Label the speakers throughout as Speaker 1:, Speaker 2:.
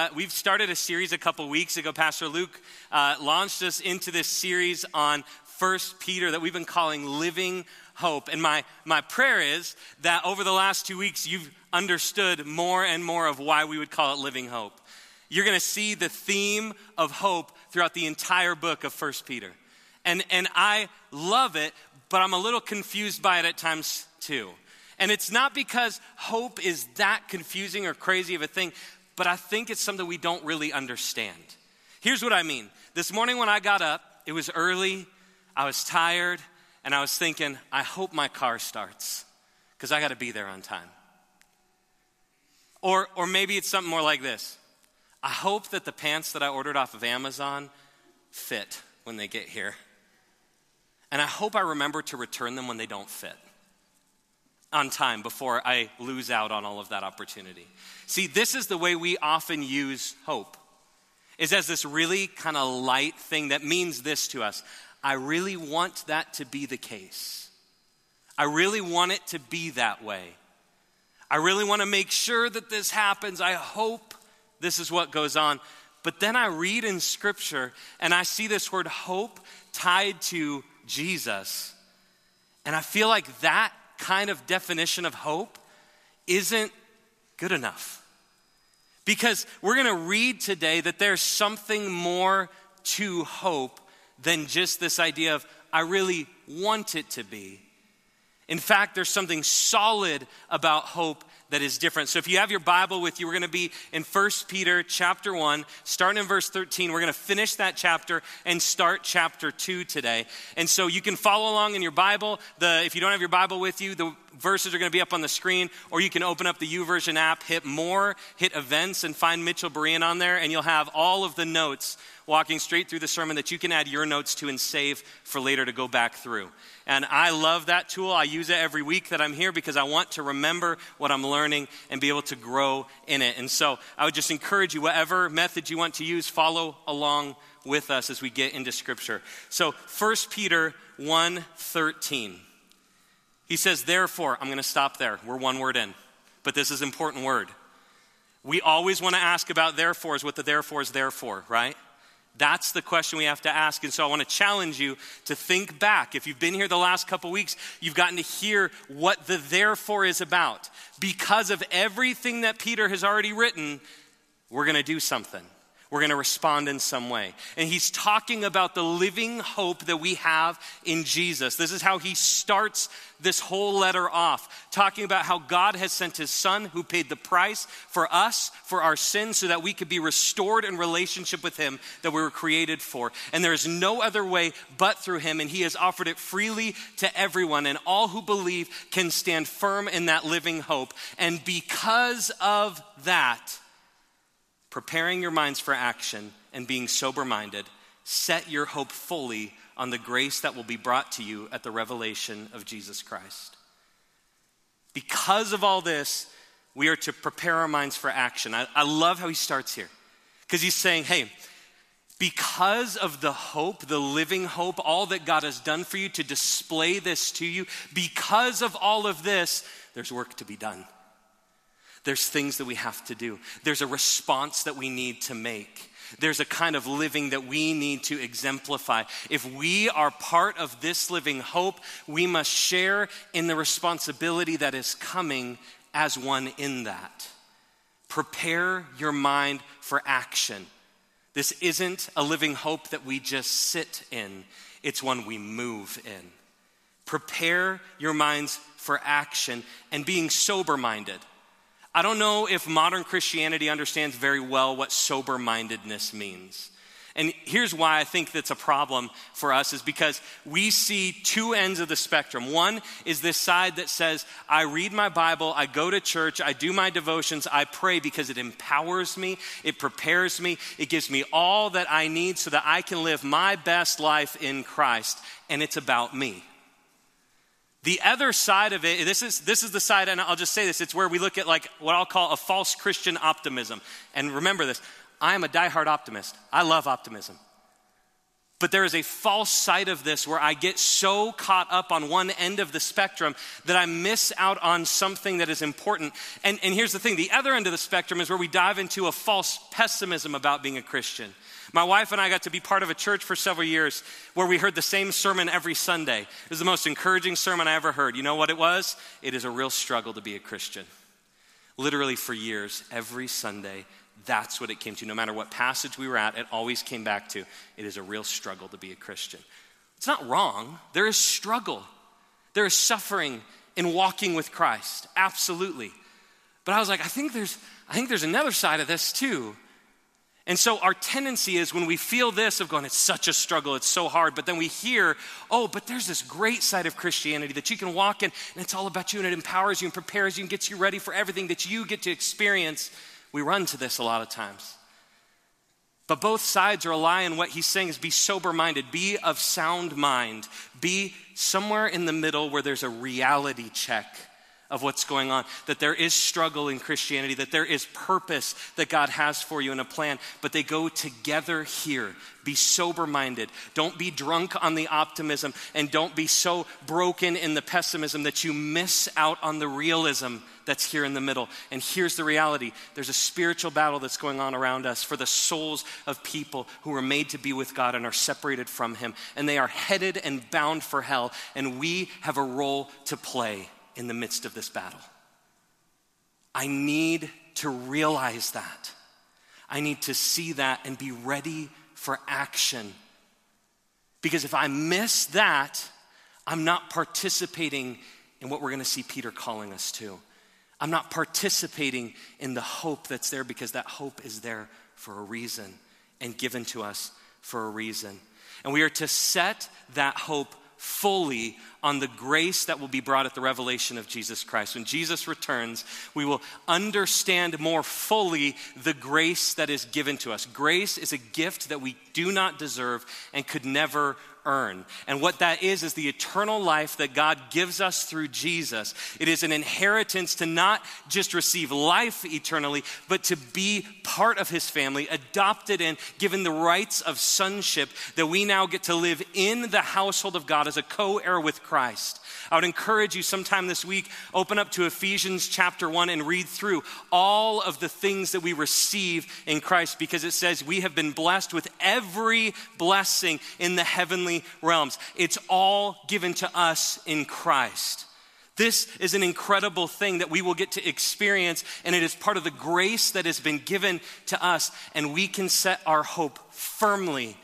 Speaker 1: Uh, we've started a series a couple weeks ago. Pastor Luke uh, launched us into this series on First Peter that we've been calling Living Hope. And my, my prayer is that over the last two weeks, you've understood more and more of why we would call it Living Hope. You're going to see the theme of hope throughout the entire book of First Peter. And, and I love it, but I'm a little confused by it at times too. And it's not because hope is that confusing or crazy of a thing, but I think it's something we don't really understand. Here's what I mean. This morning when I got up, it was early, I was tired, and I was thinking, I hope my car starts because I got to be there on time. Or, or maybe it's something more like this I hope that the pants that I ordered off of Amazon fit when they get here. And I hope I remember to return them when they don't fit on time before I lose out on all of that opportunity. See, this is the way we often use hope. Is as this really kind of light thing that means this to us. I really want that to be the case. I really want it to be that way. I really want to make sure that this happens. I hope this is what goes on. But then I read in scripture and I see this word hope tied to Jesus. And I feel like that kind of definition of hope isn't good enough. Because we're going to read today that there's something more to hope than just this idea of, I really want it to be. In fact, there's something solid about hope that is different. So if you have your Bible with you, we're going to be in 1 Peter chapter 1, starting in verse 13. We're going to finish that chapter and start chapter 2 today. And so you can follow along in your Bible. The, if you don't have your Bible with you, the verses are going to be up on the screen, or you can open up the YouVersion app, hit more, hit events, and find Mitchell Berean on there, and you'll have all of the notes walking straight through the sermon that you can add your notes to and save for later to go back through. And I love that tool. I use it every week that I'm here because I want to remember what I'm learning and be able to grow in it. And so I would just encourage you, whatever method you want to use, follow along with us as we get into scripture. So 1 Peter 1 13. He says, therefore, I'm going to stop there. We're one word in, but this is important word. We always want to ask about therefore is what the therefore is there for, right? That's the question we have to ask. And so I want to challenge you to think back. If you've been here the last couple weeks, you've gotten to hear what the therefore is about. Because of everything that Peter has already written, we're going to do something we're going to respond in some way. And he's talking about the living hope that we have in Jesus. This is how he starts this whole letter off, talking about how God has sent his son who paid the price for us, for our sins, so that we could be restored in relationship with him that we were created for. And there is no other way but through him, and he has offered it freely to everyone. And all who believe can stand firm in that living hope. And because of that, preparing your minds for action and being sober minded, set your hope fully on the grace that will be brought to you at the revelation of Jesus Christ. Because of all this, we are to prepare our minds for action. I, I love how he starts here because he's saying, hey, because of the hope, the living hope, all that God has done for you to display this to you, because of all of this, there's work to be done. There's things that we have to do. There's a response that we need to make. There's a kind of living that we need to exemplify. If we are part of this living hope, we must share in the responsibility that is coming as one in that. Prepare your mind for action. This isn't a living hope that we just sit in, it's one we move in. Prepare your minds for action and being sober minded. I don't know if modern Christianity understands very well what sober mindedness means. And here's why I think that's a problem for us is because we see two ends of the spectrum. One is this side that says, I read my Bible, I go to church, I do my devotions, I pray because it empowers me, it prepares me, it gives me all that I need so that I can live my best life in Christ. And it's about me. The other side of it, this is, this is the side, and I'll just say this, it's where we look at like what I'll call a false Christian optimism. And remember this, I am a diehard optimist. I love optimism. But there is a false side of this where I get so caught up on one end of the spectrum that I miss out on something that is important. And, and here's the thing the other end of the spectrum is where we dive into a false pessimism about being a Christian. My wife and I got to be part of a church for several years where we heard the same sermon every Sunday. It was the most encouraging sermon I ever heard. You know what it was? It is a real struggle to be a Christian. Literally, for years, every Sunday, that's what it came to. No matter what passage we were at, it always came back to it is a real struggle to be a Christian. It's not wrong. There is struggle, there is suffering in walking with Christ. Absolutely. But I was like, I think there's, I think there's another side of this too. And so our tendency is when we feel this of going, it's such a struggle, it's so hard, but then we hear, oh, but there's this great side of Christianity that you can walk in and it's all about you and it empowers you and prepares you and gets you ready for everything that you get to experience. We run to this a lot of times. But both sides are and what he's saying is be sober minded, be of sound mind, be somewhere in the middle where there's a reality check of what's going on, that there is struggle in Christianity, that there is purpose that God has for you and a plan, but they go together here. Be sober minded. Don't be drunk on the optimism, and don't be so broken in the pessimism that you miss out on the realism that's here in the middle. And here's the reality there's a spiritual battle that's going on around us for the souls of people who are made to be with God and are separated from Him. And they are headed and bound for hell. And we have a role to play in the midst of this battle. I need to realize that. I need to see that and be ready for action. Because if I miss that, I'm not participating in what we're going to see Peter calling us to. I'm not participating in the hope that's there because that hope is there for a reason and given to us for a reason. And we are to set that hope fully on the grace that will be brought at the revelation of Jesus Christ. When Jesus returns, we will understand more fully the grace that is given to us. Grace is a gift that we do not deserve and could never earn. And what that is, is the eternal life that God gives us through Jesus. It is an inheritance to not just receive life eternally, but to be part of his family, adopted and given the rights of sonship, that we now get to live in the household of God as a co heir with Christ. I would encourage you sometime this week, open up to Ephesians chapter 1 and read through all of the things that we receive in Christ because it says we have been blessed with every blessing in the heavenly realms. It's all given to us in Christ. This is an incredible thing that we will get to experience, and it is part of the grace that has been given to us, and we can set our hope firmly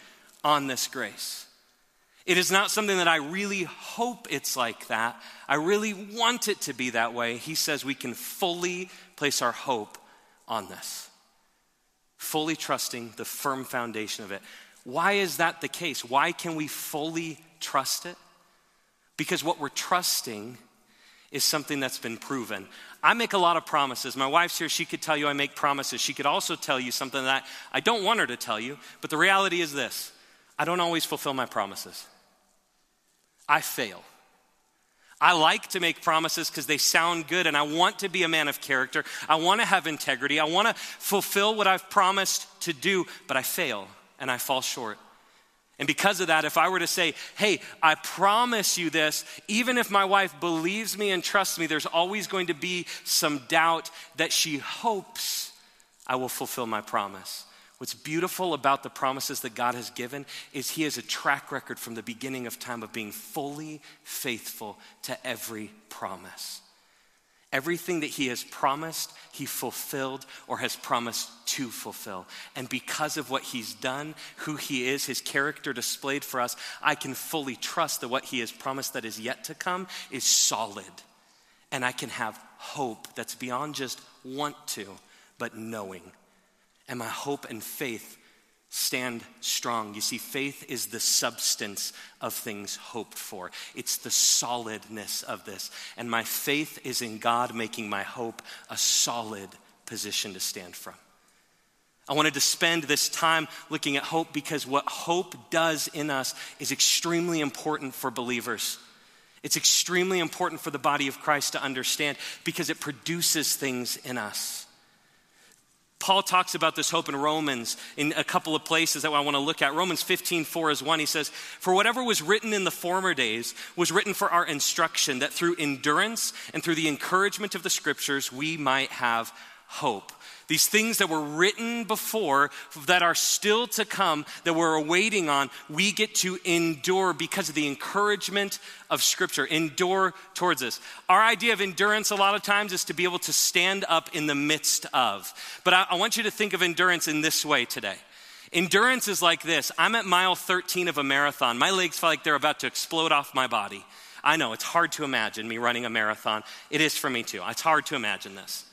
Speaker 1: on this grace. It is not something that I really hope it's like that. I really want it to be that way. He says we can fully place our hope on this, fully trusting the firm foundation of it. Why is that the case? Why can we fully trust it? Because what we're trusting is something that's been proven. I make a lot of promises. My wife's here, she could tell you I make promises. She could also tell you something that I don't want her to tell you, but the reality is this I don't always fulfill my promises. I fail. I like to make promises because they sound good and I want to be a man of character. I want to have integrity. I want to fulfill what I've promised to do, but I fail and I fall short. And because of that, if I were to say, hey, I promise you this, even if my wife believes me and trusts me, there's always going to be some doubt that she hopes I will fulfill my promise. What's beautiful about the promises that God has given is He has a track record from the beginning of time of being fully faithful to every promise. Everything that He has promised, He fulfilled or has promised to fulfill. And because of what He's done, who He is, His character displayed for us, I can fully trust that what He has promised that is yet to come is solid. And I can have hope that's beyond just want to, but knowing and my hope and faith stand strong. You see, faith is the substance of things hoped for, it's the solidness of this. And my faith is in God making my hope a solid position to stand from. I wanted to spend this time looking at hope because what hope does in us is extremely important for believers. It's extremely important for the body of Christ to understand because it produces things in us. Paul talks about this hope in Romans in a couple of places that I want to look at. Romans 15, 4 is one. He says, For whatever was written in the former days was written for our instruction, that through endurance and through the encouragement of the scriptures we might have hope. These things that were written before, that are still to come, that we're awaiting on, we get to endure because of the encouragement of Scripture. Endure towards us. Our idea of endurance, a lot of times, is to be able to stand up in the midst of. But I, I want you to think of endurance in this way today. Endurance is like this I'm at mile 13 of a marathon. My legs feel like they're about to explode off my body. I know it's hard to imagine me running a marathon. It is for me too. It's hard to imagine this.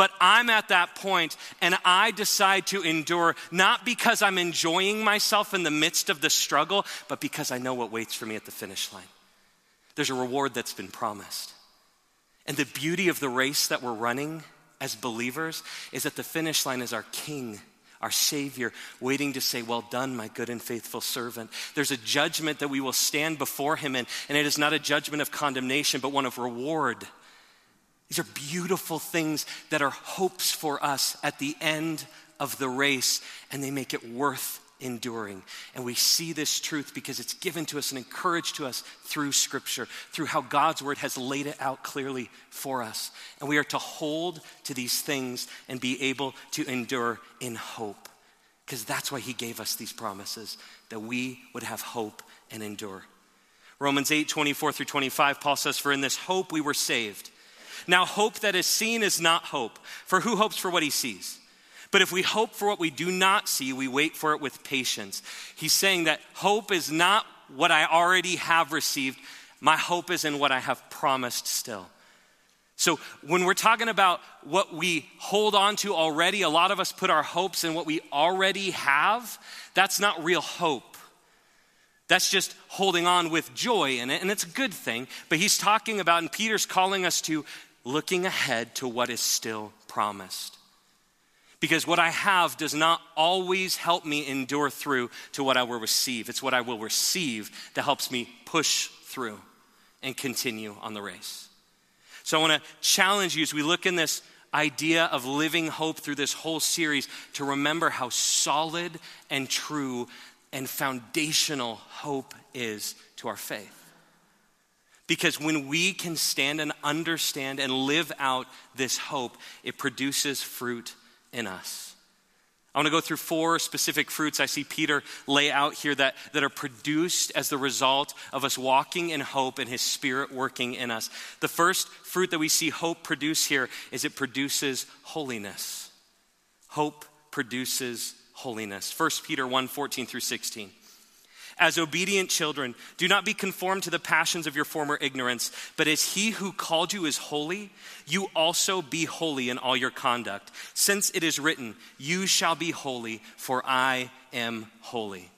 Speaker 1: But I'm at that point and I decide to endure not because I'm enjoying myself in the midst of the struggle, but because I know what waits for me at the finish line. There's a reward that's been promised. And the beauty of the race that we're running as believers is that the finish line is our King our Savior, waiting to say, Well done, my good and faithful servant. There's a judgment that we will stand before Him in, and it is not a judgment of condemnation, but one of reward. These are beautiful things that are hopes for us at the end of the race, and they make it worth enduring. And we see this truth because it's given to us and encouraged to us through Scripture, through how God's Word has laid it out clearly for us. And we are to hold to these things and be able to endure in hope. Because that's why He gave us these promises, that we would have hope and endure. Romans 8 24 through 25, Paul says, For in this hope we were saved. Now, hope that is seen is not hope, for who hopes for what he sees? But if we hope for what we do not see, we wait for it with patience. He's saying that hope is not what I already have received, my hope is in what I have promised still. So, when we're talking about what we hold on to already, a lot of us put our hopes in what we already have. That's not real hope. That's just holding on with joy in it, and it's a good thing. But he's talking about, and Peter's calling us to looking ahead to what is still promised. Because what I have does not always help me endure through to what I will receive. It's what I will receive that helps me push through and continue on the race. So I want to challenge you as we look in this idea of living hope through this whole series to remember how solid and true and foundational hope is to our faith. Because when we can stand and understand and live out this hope, it produces fruit in us. I want to go through four specific fruits I see Peter lay out here that, that are produced as the result of us walking in hope and his spirit working in us. The first fruit that we see hope produce here is it produces holiness. Hope produces holiness. 1 Peter 1 14 through 16. As obedient children, do not be conformed to the passions of your former ignorance, but as he who called you is holy, you also be holy in all your conduct. Since it is written, You shall be holy, for I am holy.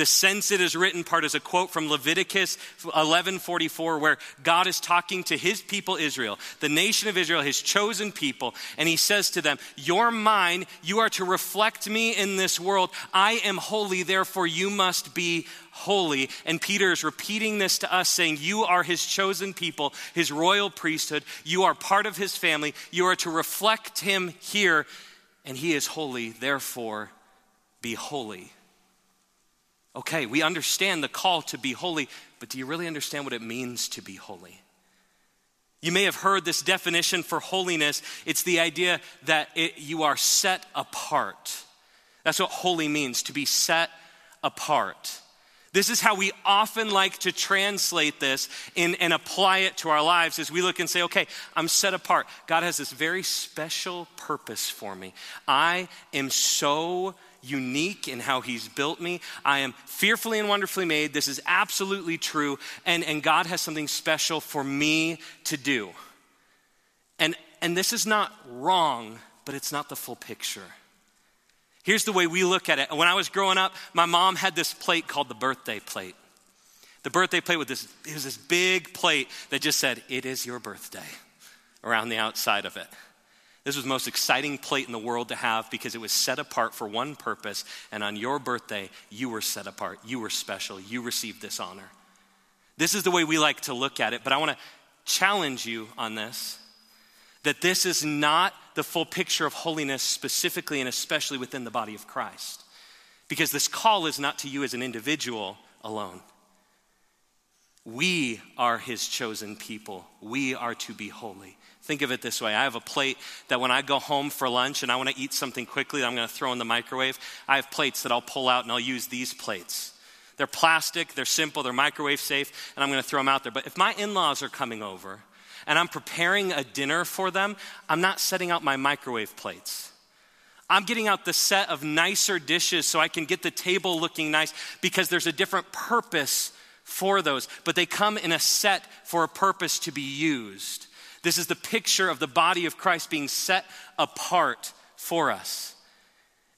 Speaker 1: The sense it is written part is a quote from Leviticus 11:44 where God is talking to his people Israel, the nation of Israel, his chosen people, and he says to them, "You're mine, you are to reflect me in this world. I am holy, therefore you must be holy." And Peter is repeating this to us saying, "You are his chosen people, his royal priesthood. You are part of his family. You are to reflect him here, and he is holy, therefore be holy." Okay, we understand the call to be holy, but do you really understand what it means to be holy? You may have heard this definition for holiness. It's the idea that it, you are set apart. That's what holy means, to be set apart. This is how we often like to translate this in, and apply it to our lives as we look and say, okay, I'm set apart. God has this very special purpose for me. I am so unique in how He's built me. I am fearfully and wonderfully made. This is absolutely true. And, and God has something special for me to do. And, and this is not wrong, but it's not the full picture. Here's the way we look at it. When I was growing up, my mom had this plate called the birthday plate. The birthday plate with this, it was this big plate that just said, It is your birthday around the outside of it. This was the most exciting plate in the world to have because it was set apart for one purpose. And on your birthday, you were set apart. You were special. You received this honor. This is the way we like to look at it, but I want to challenge you on this that this is not the full picture of holiness, specifically and especially within the body of Christ. Because this call is not to you as an individual alone. We are his chosen people. We are to be holy. Think of it this way I have a plate that when I go home for lunch and I want to eat something quickly that I'm going to throw in the microwave, I have plates that I'll pull out and I'll use these plates. They're plastic, they're simple, they're microwave safe, and I'm going to throw them out there. But if my in laws are coming over and I'm preparing a dinner for them, I'm not setting out my microwave plates. I'm getting out the set of nicer dishes so I can get the table looking nice because there's a different purpose for those, but they come in a set for a purpose to be used. This is the picture of the body of Christ being set apart for us.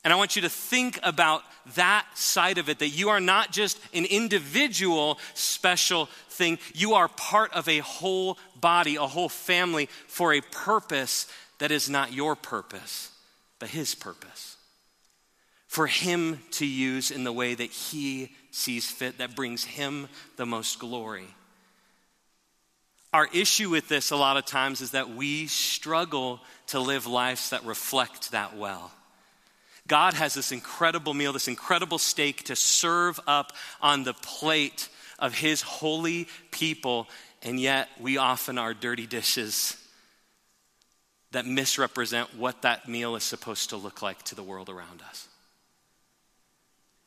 Speaker 1: And I want you to think about that side of it that you are not just an individual special thing, you are part of a whole body, a whole family for a purpose that is not your purpose, but His purpose. For Him to use in the way that He sees fit, that brings Him the most glory. Our issue with this a lot of times is that we struggle to live lives that reflect that well. God has this incredible meal, this incredible steak to serve up on the plate of His holy people, and yet we often are dirty dishes that misrepresent what that meal is supposed to look like to the world around us.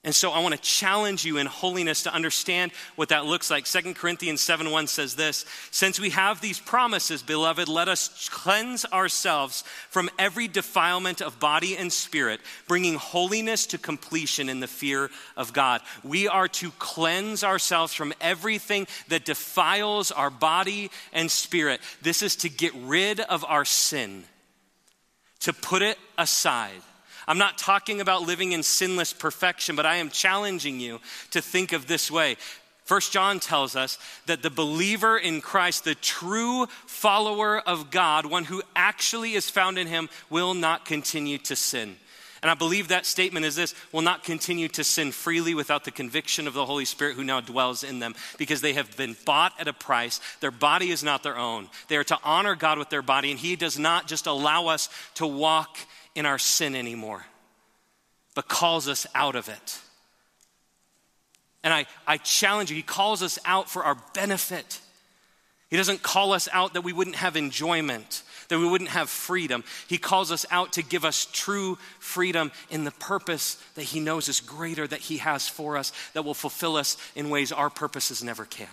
Speaker 1: And so I want to challenge you in holiness to understand what that looks like. Second Corinthians 7 1 says this Since we have these promises, beloved, let us cleanse ourselves from every defilement of body and spirit, bringing holiness to completion in the fear of God. We are to cleanse ourselves from everything that defiles our body and spirit. This is to get rid of our sin, to put it aside I'm not talking about living in sinless perfection, but I am challenging you to think of this way. First John tells us that the believer in Christ, the true follower of God, one who actually is found in him, will not continue to sin. And I believe that statement is this will not continue to sin freely without the conviction of the Holy Spirit who now dwells in them because they have been bought at a price. Their body is not their own. They are to honor God with their body, and He does not just allow us to walk in our sin anymore, but calls us out of it. And I, I challenge you, He calls us out for our benefit. He doesn't call us out that we wouldn't have enjoyment, that we wouldn't have freedom. He calls us out to give us true freedom in the purpose that He knows is greater that He has for us, that will fulfill us in ways our purposes never can.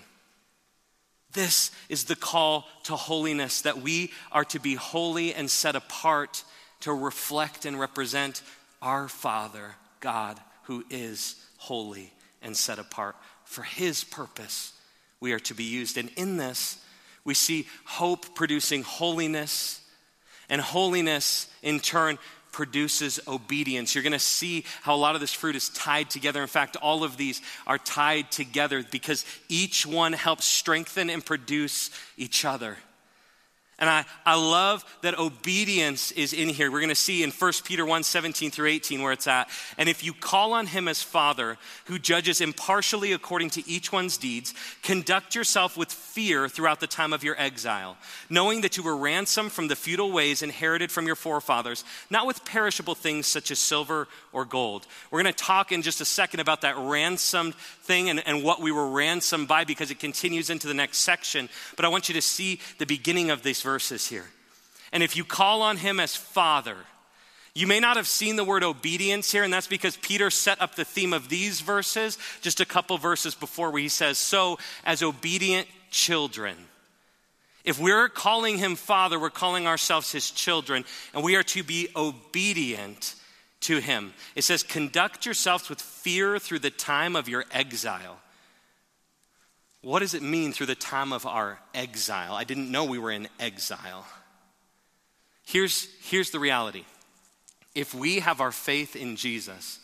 Speaker 1: This is the call to holiness, that we are to be holy and set apart to reflect and represent our Father, God, who is holy and set apart. For His purpose, we are to be used. And in this, we see hope producing holiness, and holiness in turn produces obedience. You're going to see how a lot of this fruit is tied together. In fact, all of these are tied together because each one helps strengthen and produce each other. And I, I love that obedience is in here. We're going to see in 1 Peter 1 17 through 18 where it's at. And if you call on him as Father, who judges impartially according to each one's deeds, conduct yourself with fear throughout the time of your exile, knowing that you were ransomed from the futile ways inherited from your forefathers, not with perishable things such as silver or gold. We're going to talk in just a second about that ransomed thing and, and what we were ransomed by because it continues into the next section. But I want you to see the beginning of this verses here. And if you call on him as Father, you may not have seen the word obedience here, and that's because Peter set up the theme of these verses just a couple verses before, where he says, So, as obedient children. If we're calling him Father, we're calling ourselves his children, and we are to be obedient to him. It says, Conduct yourselves with fear through the time of your exile. What does it mean through the time of our exile? I didn't know we were in exile. Here's, here's the reality if we have our faith in Jesus,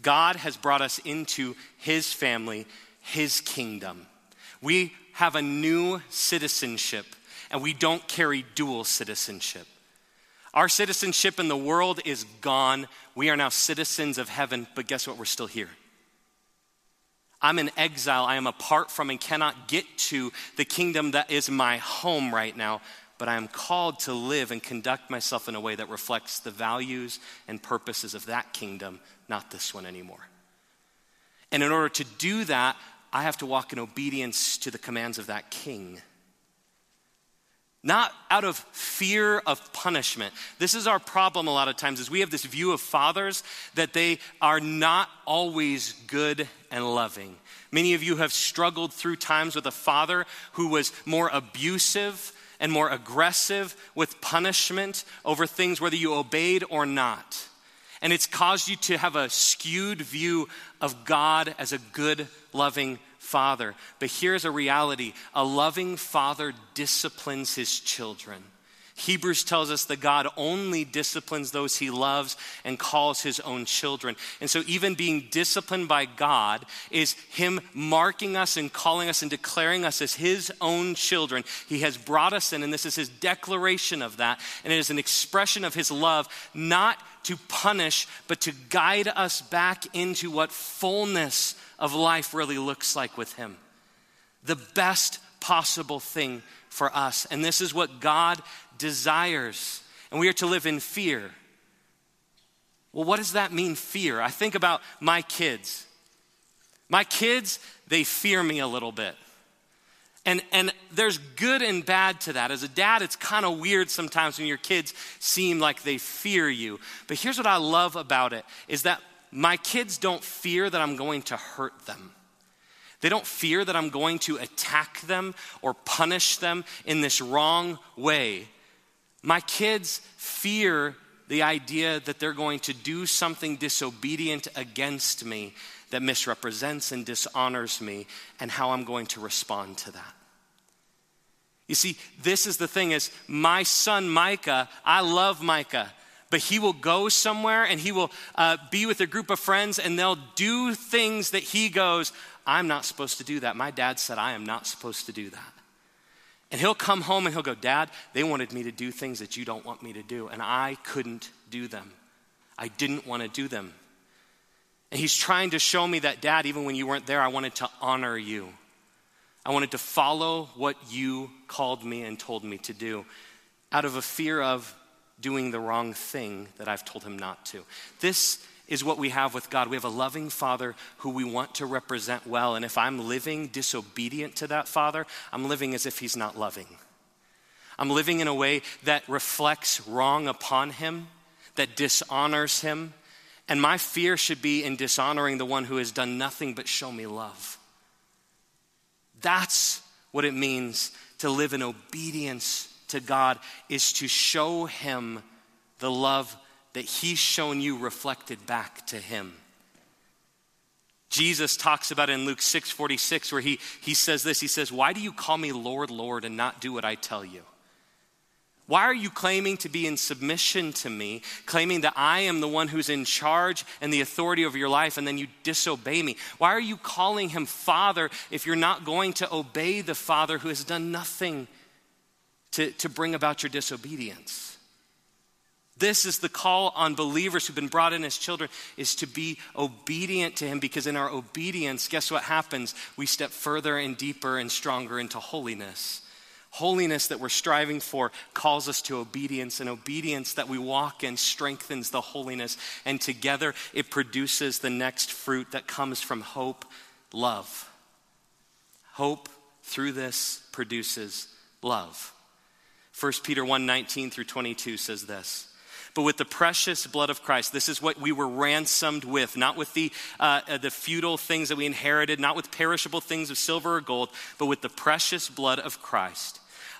Speaker 1: God has brought us into his family, his kingdom. We have a new citizenship, and we don't carry dual citizenship. Our citizenship in the world is gone. We are now citizens of heaven, but guess what? We're still here. I'm in exile. I am apart from and cannot get to the kingdom that is my home right now, but I am called to live and conduct myself in a way that reflects the values and purposes of that kingdom, not this one anymore. And in order to do that, I have to walk in obedience to the commands of that king. Not out of fear of punishment. This is our problem a lot of times is we have this view of fathers that they are not always good and loving. Many of you have struggled through times with a father who was more abusive and more aggressive with punishment over things whether you obeyed or not. And it's caused you to have a skewed view of God as a good, loving father. But here's a reality a loving father disciplines his children. Hebrews tells us that God only disciplines those he loves and calls his own children. And so, even being disciplined by God is him marking us and calling us and declaring us as his own children. He has brought us in, and this is his declaration of that. And it is an expression of his love, not to punish, but to guide us back into what fullness of life really looks like with him. The best possible thing for us. And this is what God desires. And we are to live in fear. Well, what does that mean, fear? I think about my kids. My kids, they fear me a little bit. And, and there's good and bad to that. As a dad, it's kind of weird sometimes when your kids seem like they fear you. But here's what I love about it is that my kids don't fear that I'm going to hurt them. They don't fear that I'm going to attack them or punish them in this wrong way. My kids fear the idea that they're going to do something disobedient against me that misrepresents and dishonors me and how I'm going to respond to that. You see, this is the thing is my son Micah, I love Micah but he will go somewhere and he will uh, be with a group of friends and they'll do things that he goes, I'm not supposed to do that. My dad said I am not supposed to do that. And he'll come home and he'll go, Dad, they wanted me to do things that you don't want me to do, and I couldn't do them. I didn't want to do them. And he's trying to show me that, Dad, even when you weren't there, I wanted to honor you. I wanted to follow what you called me and told me to do out of a fear of doing the wrong thing that I've told him not to. This is what we have with God. We have a loving Father who we want to represent well. And if I'm living disobedient to that Father, I'm living as if He's not loving. I'm living in a way that reflects wrong upon Him, that dishonors Him. And my fear should be in dishonoring the one who has done nothing but show me love. That's what it means to live in obedience to God, is to show Him the love that he's shown you reflected back to him. Jesus talks about it in Luke 6 46, where he, he says this He says, Why do you call me Lord, Lord, and not do what I tell you? Why are you claiming to be in submission to me, claiming that I am the one who's in charge and the authority over your life, and then you disobey me? Why are you calling him Father if you're not going to obey the Father who has done nothing to, to bring about your disobedience? This is the call on believers who've been brought in as children is to be obedient to him because in our obedience, guess what happens? We step further and deeper and stronger into holiness. Holiness that we're striving for calls us to obedience, and obedience that we walk in strengthens the holiness. And together it produces the next fruit that comes from hope, love. Hope through this produces love. 1 Peter 1 19 through 22 says this but with the precious blood of Christ. This is what we were ransomed with, not with the, uh, uh, the futile things that we inherited, not with perishable things of silver or gold, but with the precious blood of Christ.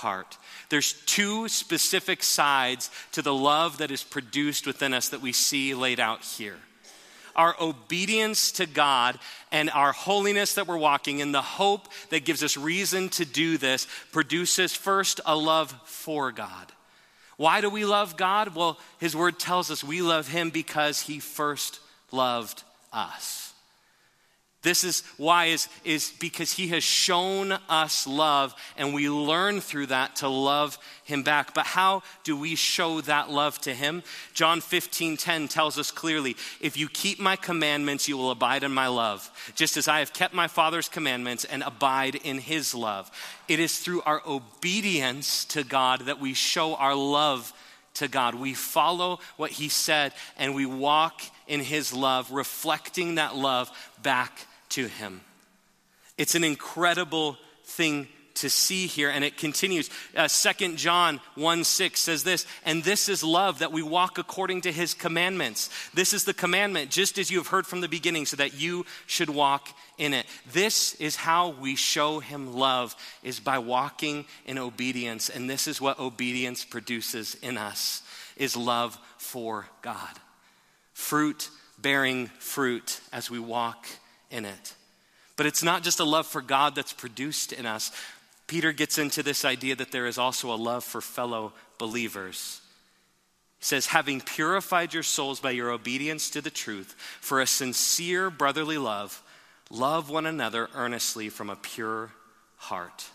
Speaker 1: heart. There's two specific sides to the love that is produced within us that we see laid out here. Our obedience to God and our holiness that we're walking in, the hope that gives us reason to do this, produces first a love for God Why do we love God? Well, His Word tells us we love Him because He first loved us. This is why is, is because he has shown us love and we learn through that to love him back. But how do we show that love to him? John 15, 10 tells us clearly, if you keep my commandments, you will abide in my love, just as I have kept my father's commandments and abide in his love. It is through our obedience to God that we show our love to God. We follow what he said and we walk in his love, reflecting that love back to him. It's an incredible thing to see here and it continues. Uh, 2 john 1 6 says this and this is love that we walk according to his commandments. This is the commandment just as you have heard from the beginning so that you should walk in it. This is how we show him love is by walking in obedience and this is what obedience produces in us is love for god. Fruit bearing fruit as we walk in it. But it's not just a love for God that's produced in us. Peter gets into this idea that there is also a love for fellow believers. He says, having purified your souls by your obedience to the truth, for a sincere brotherly love, love one another earnestly from a pure heart.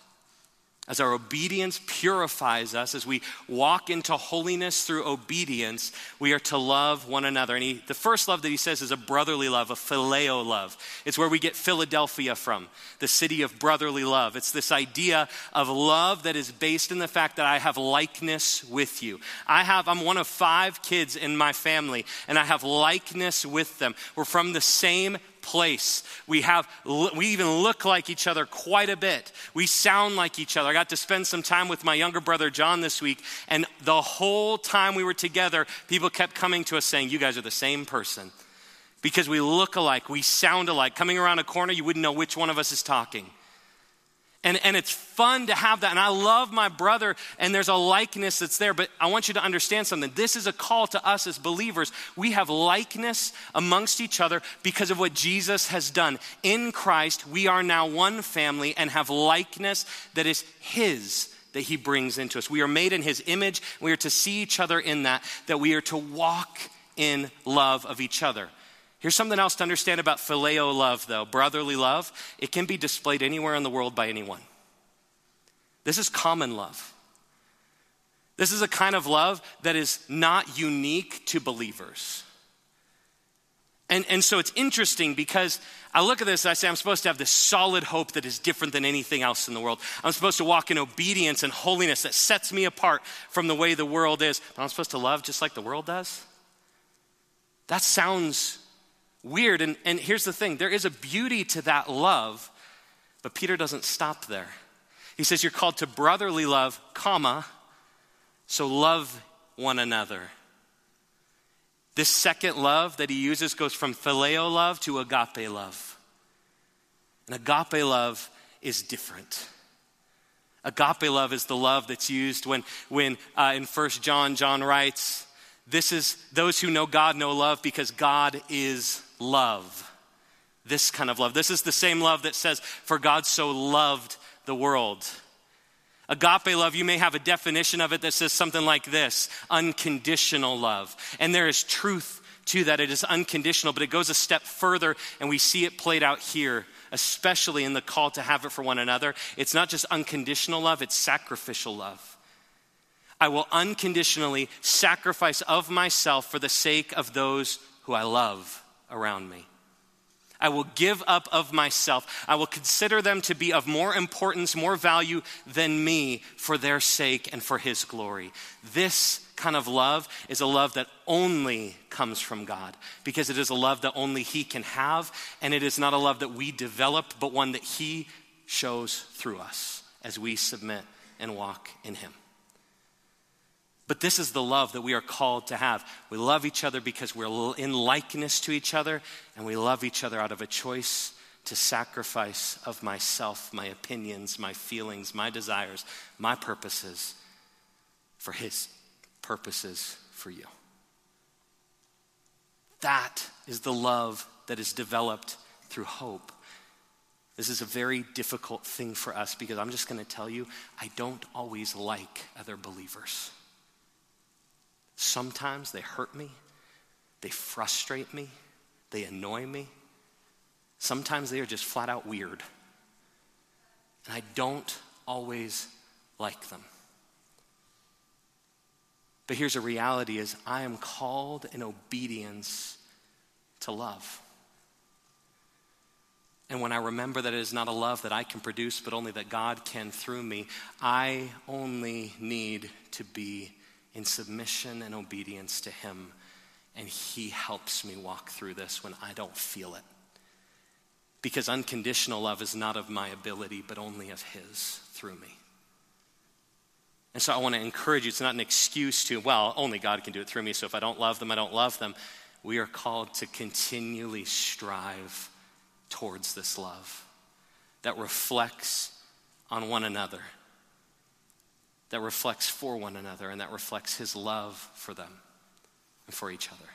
Speaker 1: As our obedience purifies us, as we walk into holiness through obedience, we are to love one another. And he, the first love that he says is a brotherly love, a phileo love. It's where we get Philadelphia from, the city of brotherly love. It's this idea of love that is based in the fact that I have likeness with you. I have, I'm one of five kids in my family, and I have likeness with them. We're from the same place. We have we even look like each other quite a bit. We sound like each other. I got to spend some time with my younger brother John this week and the whole time we were together, people kept coming to us saying, "You guys are the same person." Because we look alike, we sound alike. Coming around a corner, you wouldn't know which one of us is talking. And, and it's fun to have that. And I love my brother, and there's a likeness that's there. But I want you to understand something. This is a call to us as believers. We have likeness amongst each other because of what Jesus has done. In Christ, we are now one family and have likeness that is His that He brings into us. We are made in His image. We are to see each other in that, that we are to walk in love of each other. Here's something else to understand about phileo love, though brotherly love. It can be displayed anywhere in the world by anyone. This is common love. This is a kind of love that is not unique to believers. And, and so it's interesting because I look at this and I say, I'm supposed to have this solid hope that is different than anything else in the world. I'm supposed to walk in obedience and holiness that sets me apart from the way the world is. But I'm supposed to love just like the world does? That sounds weird. And, and here's the thing there is a beauty to that love, but Peter doesn't stop there. He says you're called to brotherly love, comma, so love one another. This second love that he uses goes from phileo love to agape love. And agape love is different. Agape love is the love that's used when, when uh, in First John, John writes, This is those who know God know love because God is love. This kind of love. This is the same love that says, For God so loved the world. Agape love, you may have a definition of it that says something like this unconditional love. And there is truth to that. It is unconditional, but it goes a step further, and we see it played out here, especially in the call to have it for one another. It's not just unconditional love, it's sacrificial love. I will unconditionally sacrifice of myself for the sake of those who I love around me. I will give up of myself. I will consider them to be of more importance, more value than me for their sake and for His glory. This kind of love is a love that only comes from God because it is a love that only He can have, and it is not a love that we develop, but one that He shows through us as we submit and walk in Him. But this is the love that we are called to have. We love each other because we're in likeness to each other, and we love each other out of a choice to sacrifice of myself, my opinions, my feelings, my desires, my purposes for His purposes for you. That is the love that is developed through hope. This is a very difficult thing for us because I'm just going to tell you, I don't always like other believers. Sometimes they hurt me, they frustrate me, they annoy me. Sometimes they are just flat out weird. And I don't always like them. But here's a reality is I am called in obedience to love. And when I remember that it is not a love that I can produce, but only that God can through me, I only need to be in submission and obedience to Him. And He helps me walk through this when I don't feel it. Because unconditional love is not of my ability, but only of His through me. And so I want to encourage you, it's not an excuse to, well, only God can do it through me, so if I don't love them, I don't love them. We are called to continually strive towards this love that reflects on one another, that reflects for one another, and that reflects His love for them and for each other.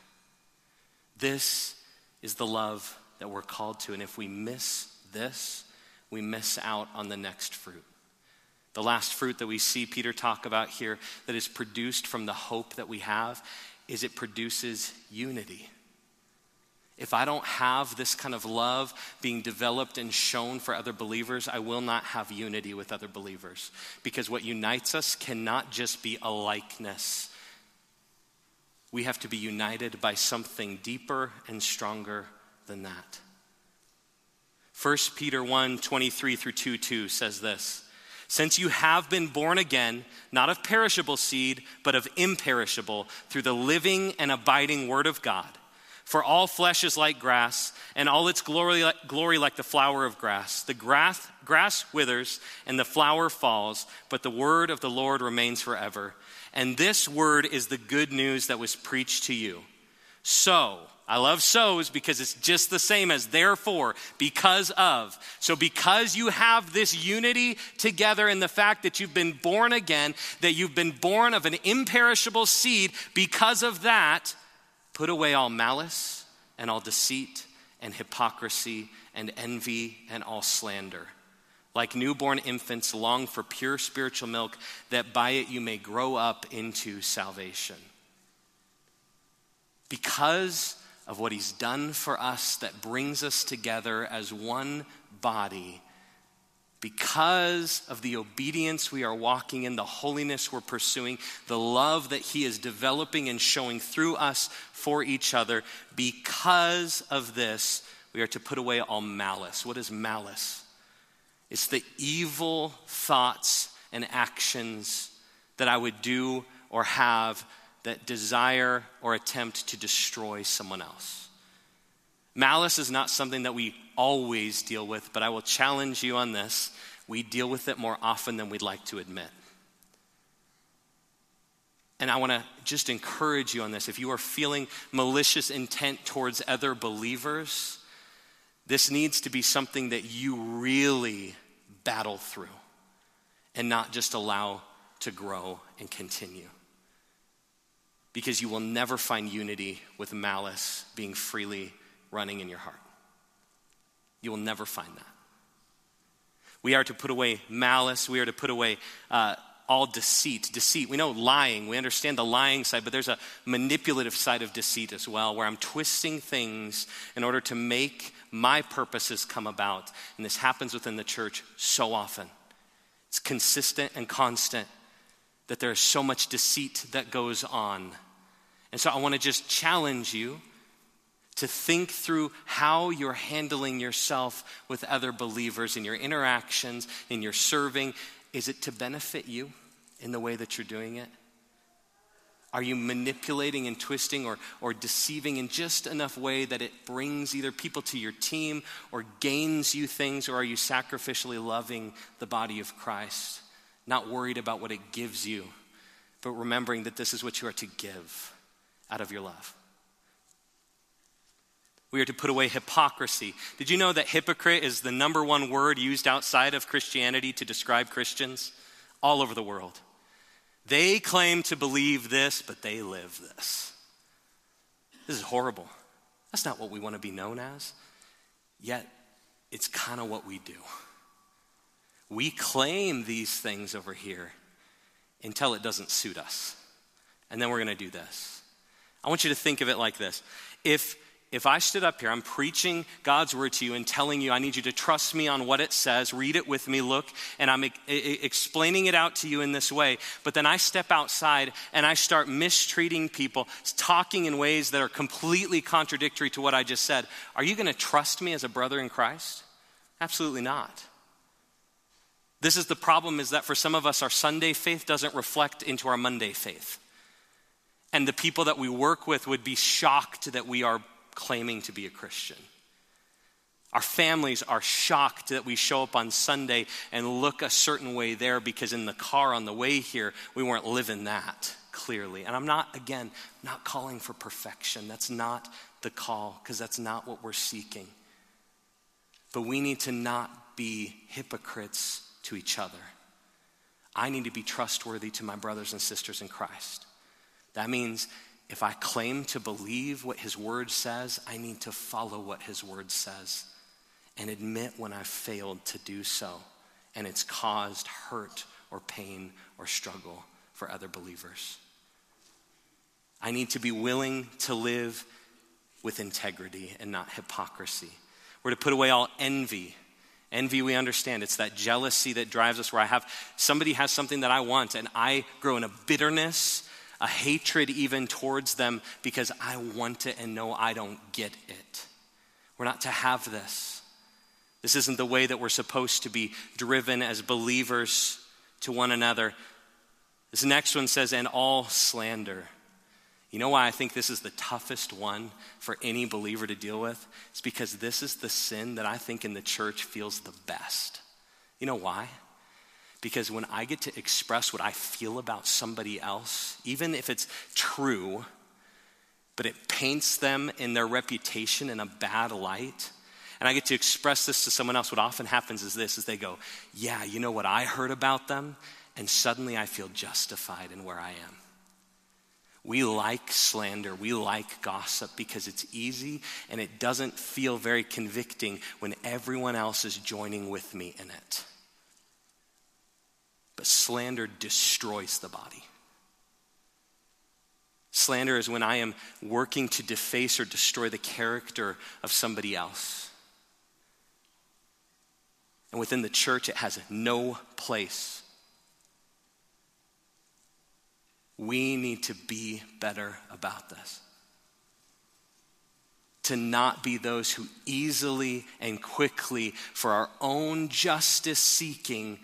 Speaker 1: This is the love that we're called to, and if we miss this, we miss out on the next fruit. The last fruit that we see Peter talk about here that is produced from the hope that we have is it produces unity. If I don't have this kind of love being developed and shown for other believers, I will not have unity with other believers. Because what unites us cannot just be a likeness. We have to be united by something deeper and stronger than that. 1 Peter 1 23 through 2 2 says this since you have been born again, not of perishable seed, but of imperishable, through the living and abiding Word of God. For all flesh is like grass, and all its glory, glory like the flower of grass. The grass, grass withers, and the flower falls, but the word of the Lord remains forever. And this word is the good news that was preached to you. So, I love so's because it's just the same as therefore, because of. So, because you have this unity together in the fact that you've been born again, that you've been born of an imperishable seed, because of that, put away all malice and all deceit and hypocrisy and envy and all slander. Like newborn infants, long for pure spiritual milk, that by it you may grow up into salvation. Because of what he's done for us that brings us together as one body. Because of the obedience we are walking in, the holiness we're pursuing, the love that He is developing and showing through us for each other, because of this, we are to put away all malice. What is malice? It's the evil thoughts and actions that I would do or have that desire or attempt to destroy someone else. Malice is not something that we always deal with, but I will challenge you on this. We deal with it more often than we'd like to admit. And I want to just encourage you on this. If you are feeling malicious intent towards other believers, this needs to be something that you really battle through and not just allow to grow and continue because you will never find unity with malice being freely running in your heart. You will never find that. We are to put away malice, we are to put away uh, all deceit. Deceit, we know lying, we understand the lying side, but there's a manipulative side of deceit as well, where I'm twisting things in order to make my purposes come about. And this happens within the church so often. It's consistent and constant that there's so much deceit that goes on. And so I want to just challenge you to think through how you're handling yourself with other believers in your interactions, in your serving. Is it to benefit you in the way that you're doing it? Are you manipulating and twisting or, or deceiving in just enough way that it brings either people to your team or gains you things, or are you sacrificially loving the body of Christ? not worried about what it gives you, but remembering that this is what you are to give out of your love. We are to put away hypocrisy. Did you know that hypocrite is the number one word used outside of Christianity to describe Christians all over the world? They claim to believe this, but they live this. This is horrible. That's not what we want to be known as. Yet, it's kind of what we do. We claim these things over here until it doesn't suit us. And then we're going to do this. I want you to think of it like this. If if I stood up here, I'm preaching God's word to you and telling you, I need you to trust me on what it says, read it with me, look, and I'm e- explaining it out to you in this way. But then I step outside and I start mistreating people, talking in ways that are completely contradictory to what I just said. Are you going to trust me as a brother in Christ? Absolutely not. This is the problem is that for some of us, our Sunday faith doesn't reflect into our Monday faith. And the people that we work with would be shocked that we are claiming to be a Christian. Our families are shocked that we show up on Sunday and look a certain way there because in the car on the way here, we weren't living that clearly. And I'm not, again, not calling for perfection. That's not the call because that's not what we're seeking. But we need to not be hypocrites to each other. I need to be trustworthy to my brothers and sisters in Christ. That means if I claim to believe what his word says, I need to follow what his word says and admit when I've failed to do so and it's caused hurt or pain or struggle for other believers. I need to be willing to live with integrity and not hypocrisy. We're to put away all envy. Envy, we understand. It's that jealousy that drives us where I have somebody has something that I want and I grow in a bitterness a hatred even towards them because I want it and know I don't get it. We're not to have this. This isn't the way that we're supposed to be driven as believers to one another. This next one says, and all slander. You know why I think this is the toughest one for any believer to deal with? It's because this is the sin that I think in the church feels the best. You know why? Because when I get to express what I feel about somebody else, even if it's true, but it paints them in their reputation in a bad light, and I get to express this to someone else, what often happens is this is they go, Yeah, you know what I heard about them? And suddenly I feel justified in where I am. We like slander, we like gossip because it's easy and it doesn't feel very convicting when everyone else is joining with me in it. But slander destroys the body. Slander is when I am working to deface or destroy the character of somebody else. And within the church, it has no place. We need to be better about this. To not be those who easily and quickly, for our own justice seeking,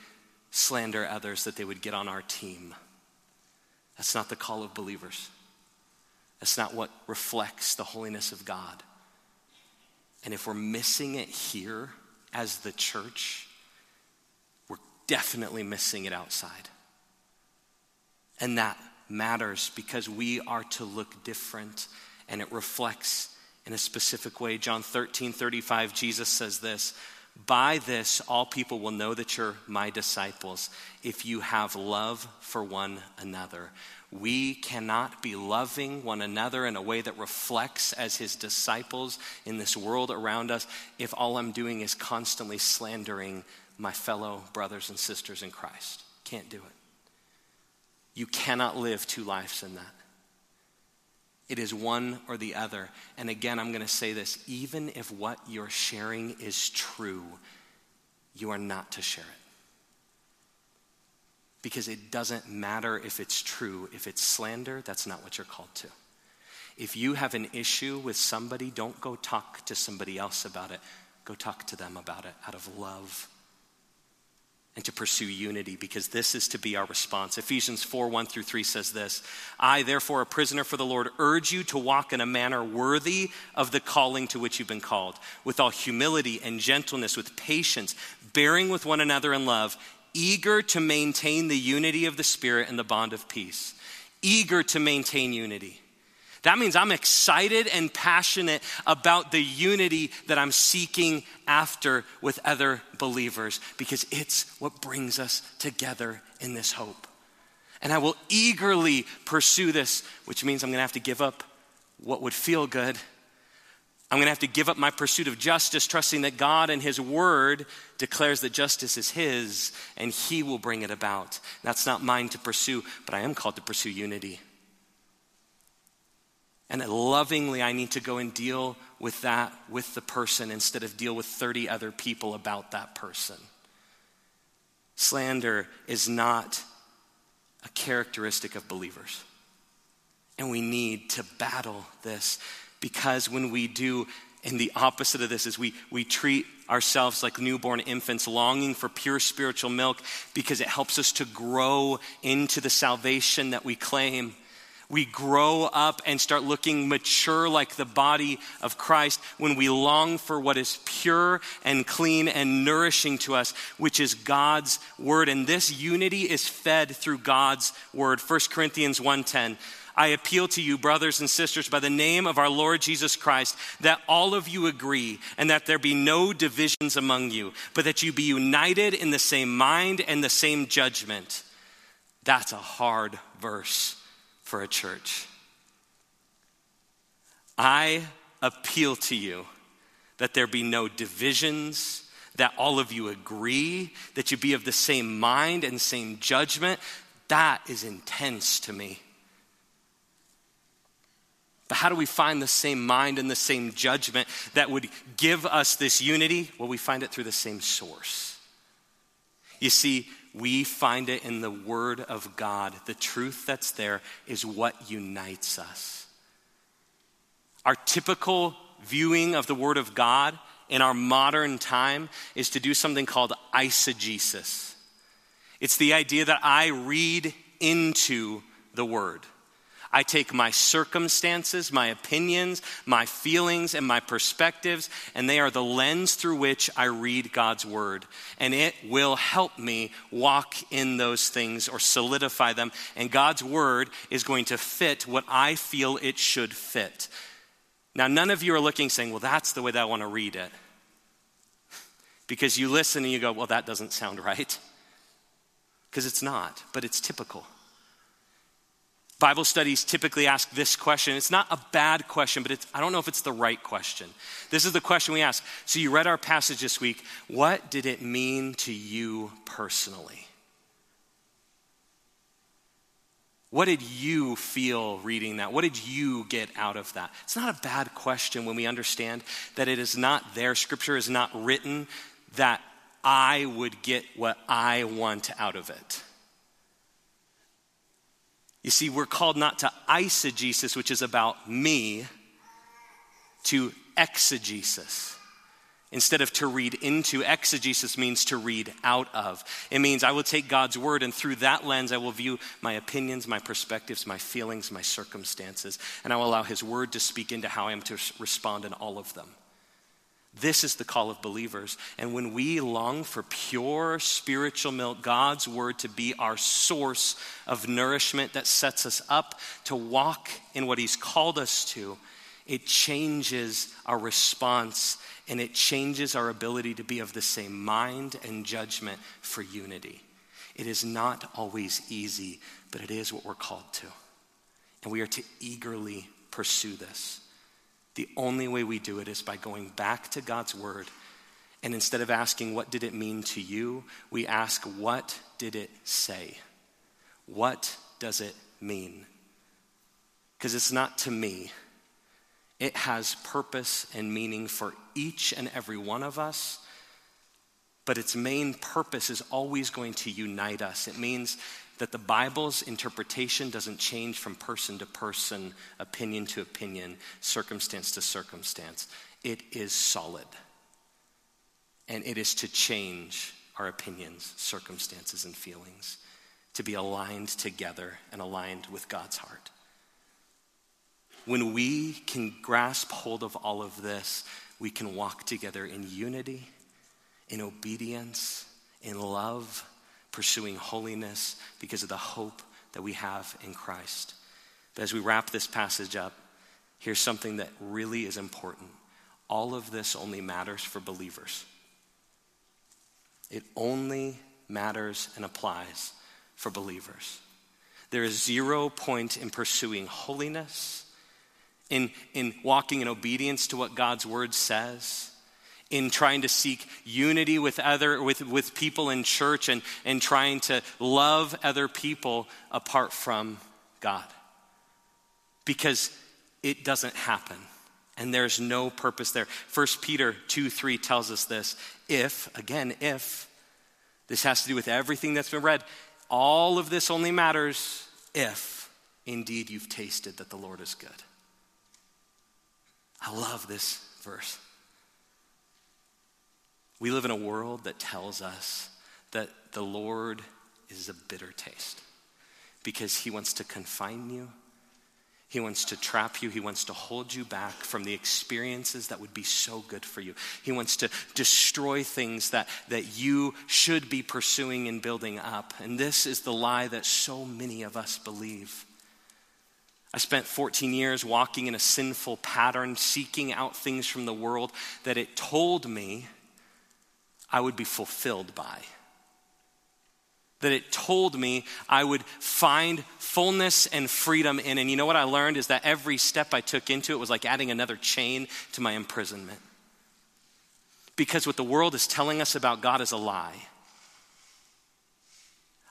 Speaker 1: slander others that they would get on our team. That's not the call of believers. That's not what reflects the holiness of God. And if we're missing it here as the church, we're definitely missing it outside. And that matters because we are to look different and it reflects in a specific way. John 13, 35, Jesus says this by this, all people will know that you're my disciples if you have love for one another. We cannot be loving one another in a way that reflects as his disciples in this world around us if all I'm doing is constantly slandering my fellow brothers and sisters in Christ. Can't do it. You cannot live two lives in that. It is one or the other. And again, I'm going to say this even if what you're sharing is true, you are not to share it. Because it doesn't matter if it's true. If it's slander, that's not what you're called to. If you have an issue with somebody, don't go talk to somebody else about it. Go talk to them about it out of love and to pursue unity because this is to be our response. Ephesians 4 1 through 3 says this I, therefore, a prisoner for the Lord, urge you to walk in a manner worthy of the calling to which you've been called, with all humility and gentleness, with patience, bearing with one another in love, eager to maintain the unity of the Spirit and the bond of peace. Eager to maintain unity. That means I'm excited and passionate about the unity that I'm seeking after with other believers because it's what brings us together in this hope. And I will eagerly pursue this, which means I'm going to have to give up what would feel good. I'm going to have to give up my pursuit of justice, trusting that God and His Word declares that justice is His and He will bring it about. That's not mine to pursue, but I am called to pursue unity. And lovingly, I need to go and deal with that with the person instead of deal with 30 other people about that person. Slander is not a characteristic of believers. And we need to battle this because when we do, and the opposite of this is we, we treat ourselves like newborn infants, longing for pure spiritual milk because it helps us to grow into the salvation that we claim. We grow up and start looking mature like the body of Christ when we long for what is pure and clean and nourishing to us, which is God's word. And this unity is fed through God's word. 1 Corinthians 1:10. I appeal to you, brothers and sisters, by the name of our Lord Jesus Christ, that all of you agree and that there be no divisions among you, but that you be united in the same mind and the same judgment. That's a hard verse for a church. I appeal to you that there be no divisions, that all of you agree, that you be of the same mind and same judgment. That is intense to me. But how do we find the same mind and the same judgment that would give us this unity? Well, we find it through the same source. You see, we find it in the Word of God. The truth that's there is what unites us. Our typical viewing of the Word of God in our modern time is to do something called eisegesis. It's the idea that I read into the Word. I take my circumstances, my opinions, my feelings, and my perspectives, and they are the lens through which I read God's word. And it will help me walk in those things or solidify them. And God's word is going to fit what I feel it should fit. Now, none of you are looking saying, well, that's the way that I want to read it. Because you listen and you go, well, that doesn't sound right. Because it's not, but it's typical. Bible studies typically ask this question. It's not a bad question, but I don't know if it's the right question. This is the question we ask. So, you read our passage this week. What did it mean to you personally? What did you feel reading that? What did you get out of that? It's not a bad question when we understand that it is not there. Scripture is not written that I would get what I want out of it. You see, we're called not to eisegesis, which is about me, to exegesis. Instead of to read into, exegesis means to read out of. It means I will take God's word, and through that lens, I will view my opinions, my perspectives, my feelings, my circumstances, and I will allow His word to speak into how I am to respond in all of them. This is the call of believers. And when we long for pure spiritual milk, God's word to be our source of nourishment that sets us up to walk in what He's called us to, it changes our response and it changes our ability to be of the same mind and judgment for unity. It is not always easy, but it is what we're called to. And we are to eagerly pursue this. The only way we do it is by going back to God's word. And instead of asking, What did it mean to you? we ask, What did it say? What does it mean? Because it's not to me, it has purpose and meaning for each and every one of us. But its main purpose is always going to unite us. It means that the Bible's interpretation doesn't change from person to person, opinion to opinion, circumstance to circumstance. It is solid. And it is to change our opinions, circumstances, and feelings, to be aligned together and aligned with God's heart. When we can grasp hold of all of this, we can walk together in unity, in obedience, in love pursuing holiness because of the hope that we have in Christ. But as we wrap this passage up, here's something that really is important. All of this only matters for believers. It only matters and applies for believers. There is zero point in pursuing holiness, in, in walking in obedience to what God's word says, in trying to seek unity with other with, with people in church and, and trying to love other people apart from God. Because it doesn't happen. And there's no purpose there. 1 Peter 2 3 tells us this. If, again, if, this has to do with everything that's been read, all of this only matters if indeed you've tasted that the Lord is good. I love this verse. We live in a world that tells us that the Lord is a bitter taste because he wants to confine you. He wants to trap you. He wants to hold you back from the experiences that would be so good for you. He wants to destroy things that, that you should be pursuing and building up. And this is the lie that so many of us believe. I spent 14 years walking in a sinful pattern, seeking out things from the world that it told me I would be fulfilled by. That it told me I would find fullness and freedom in. And you know what I learned is that every step I took into it was like adding another chain to my imprisonment. Because what the world is telling us about God is a lie.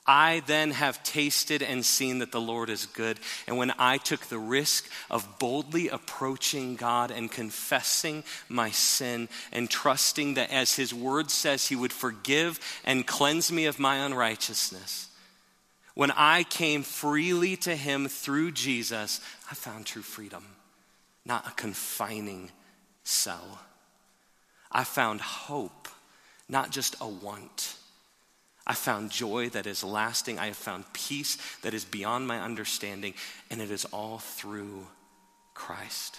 Speaker 1: I then have tasted and seen that the Lord is good. And when I took the risk of boldly approaching God and confessing my sin and trusting that as His word says, He would forgive and cleanse me of my unrighteousness, when I came freely to Him through Jesus, I found true freedom, not a confining cell. I found hope, not just a want. I found joy that is lasting. I have found peace that is beyond my understanding, and it is all through Christ.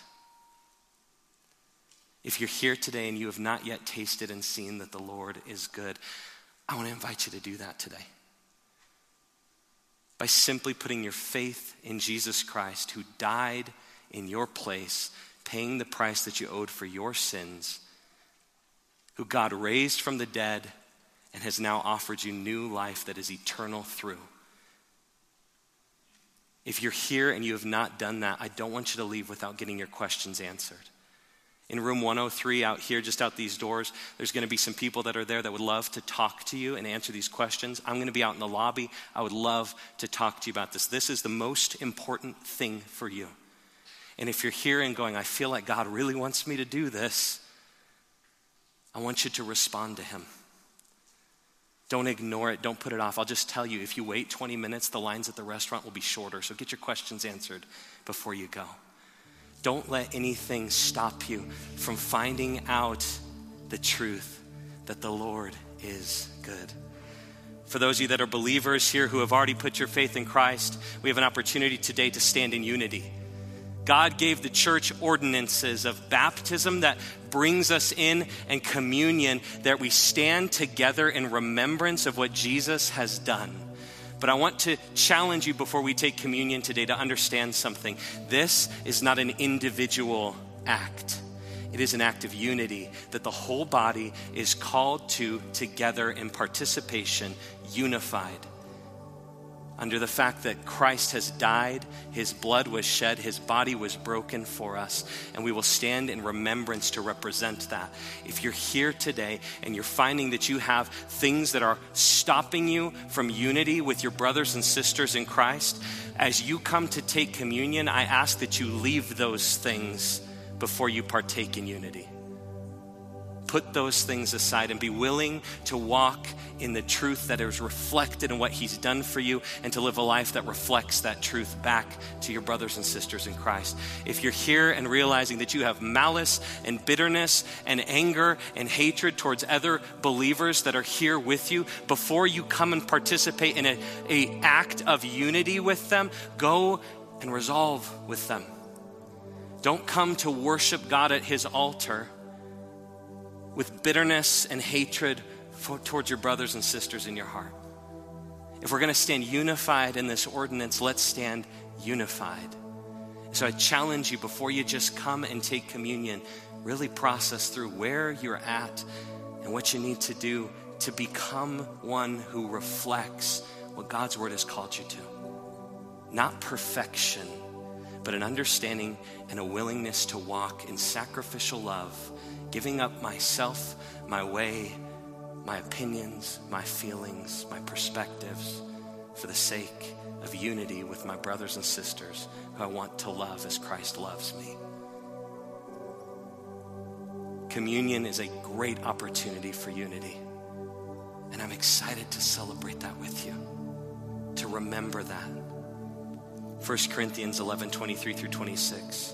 Speaker 1: If you're here today and you have not yet tasted and seen that the Lord is good, I want to invite you to do that today. By simply putting your faith in Jesus Christ, who died in your place, paying the price that you owed for your sins, who God raised from the dead and has now offered you new life that is eternal through. If you're here and you have not done that, I don't want you to leave without getting your questions answered. In room 103 out here, just out these doors, there's going to be some people that are there that would love to talk to you and answer these questions. I'm going to be out in the lobby. I would love to talk to you about this. This is the most important thing for you. And if you're here and going, I feel like God really wants me to do this, I want you to respond to Him. Don't ignore it. Don't put it off. I'll just tell you if you wait 20 minutes, the lines at the restaurant will be shorter. So get your questions answered before you go. Don't let anything stop you from finding out the truth that the Lord is good. For those of you that are believers here who have already put your faith in Christ, we have an opportunity today to stand in unity. God gave the church ordinances of baptism that brings us in and communion that we stand together in remembrance of what Jesus has done. But I want to challenge you before we take communion today to understand something. This is not an individual act. It is an act of unity that the whole body is called to together in participation, unified under the fact that Christ has died, his blood was shed, his body was broken for us, and we will stand in remembrance to represent that. If you're here today and you're finding that you have things that are stopping you from unity with your brothers and sisters in Christ, as you come to take communion, I ask that you leave those things before you partake in unity put those things aside and be willing to walk in the truth that is reflected in what He's done for you and to live a life that reflects that truth back to your brothers and sisters in Christ. If you're here and realizing that you have malice and bitterness and anger and hatred towards other believers that are here with you, before you come and participate in a, a act of unity with them, go and resolve with them. Don't come to worship God at His altar with bitterness and hatred for, towards your brothers and sisters in your heart. If we're going to stand unified in this ordinance, let's stand unified. So I challenge you before you just come and take communion, really process through where you're at and what you need to do to become one who reflects what God's word has called you to. Not perfection, but an understanding and a willingness to walk in sacrificial love giving up myself, my way, my opinions, my feelings, my perspectives for the sake of unity with my brothers and sisters who I want to love as Christ loves me. Communion is a great opportunity for unity. And I'm excited to celebrate that with you, to remember that. 1 Corinthians 11 23 through 26.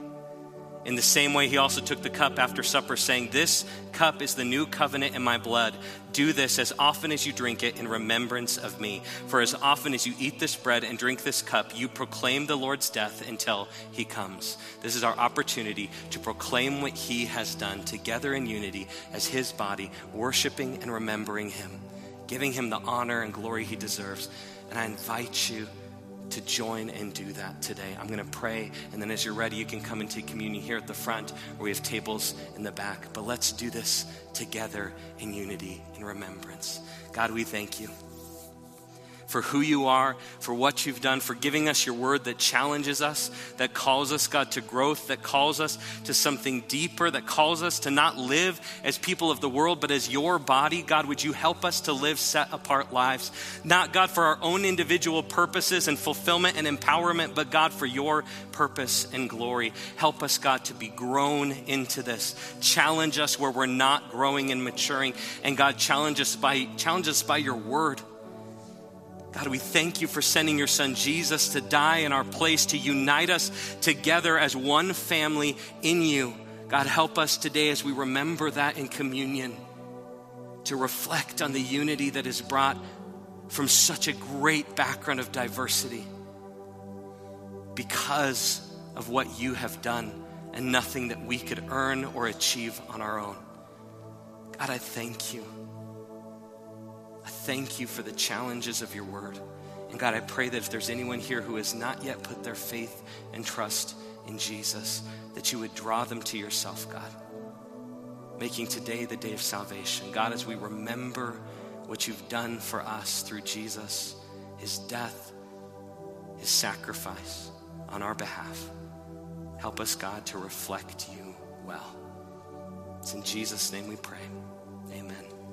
Speaker 1: In the same way, he also took the cup after supper, saying, This cup is the new covenant in my blood. Do this as often as you drink it in remembrance of me. For as often as you eat this bread and drink this cup, you proclaim the Lord's death until he comes. This is our opportunity to proclaim what he has done together in unity as his body, worshiping and remembering him, giving him the honor and glory he deserves. And I invite you to join and do that today. I'm going to pray, and then as you're ready, you can come and take communion here at the front, or we have tables in the back. But let's do this together in unity, in remembrance. God, we thank you for who you are, for what you've done, for giving us your word that challenges us, that calls us, God, to growth, that calls us to something deeper, that calls us to not live as people of the world, but as your body. God, would you help us to live set apart lives? Not, God, for our own individual purposes and fulfillment and empowerment, but God, for your purpose and glory. Help us, God, to be grown into this. Challenge us where we're not growing and maturing. And God, challenge us by, challenge us by your word. God, we thank you for sending your son Jesus to die in our place, to unite us together as one family in you. God, help us today as we remember that in communion to reflect on the unity that is brought from such a great background of diversity because of what you have done and nothing that we could earn or achieve on our own. God, I thank you thank you for the challenges of your word. And God, I pray that if there's anyone here who has not yet put their faith and trust in Jesus, that you would draw them to yourself, God, making today the day of salvation. God, as we remember what you've done for us through Jesus, his death, his sacrifice on our behalf, help us, God, to reflect you well. It's in Jesus' name we pray.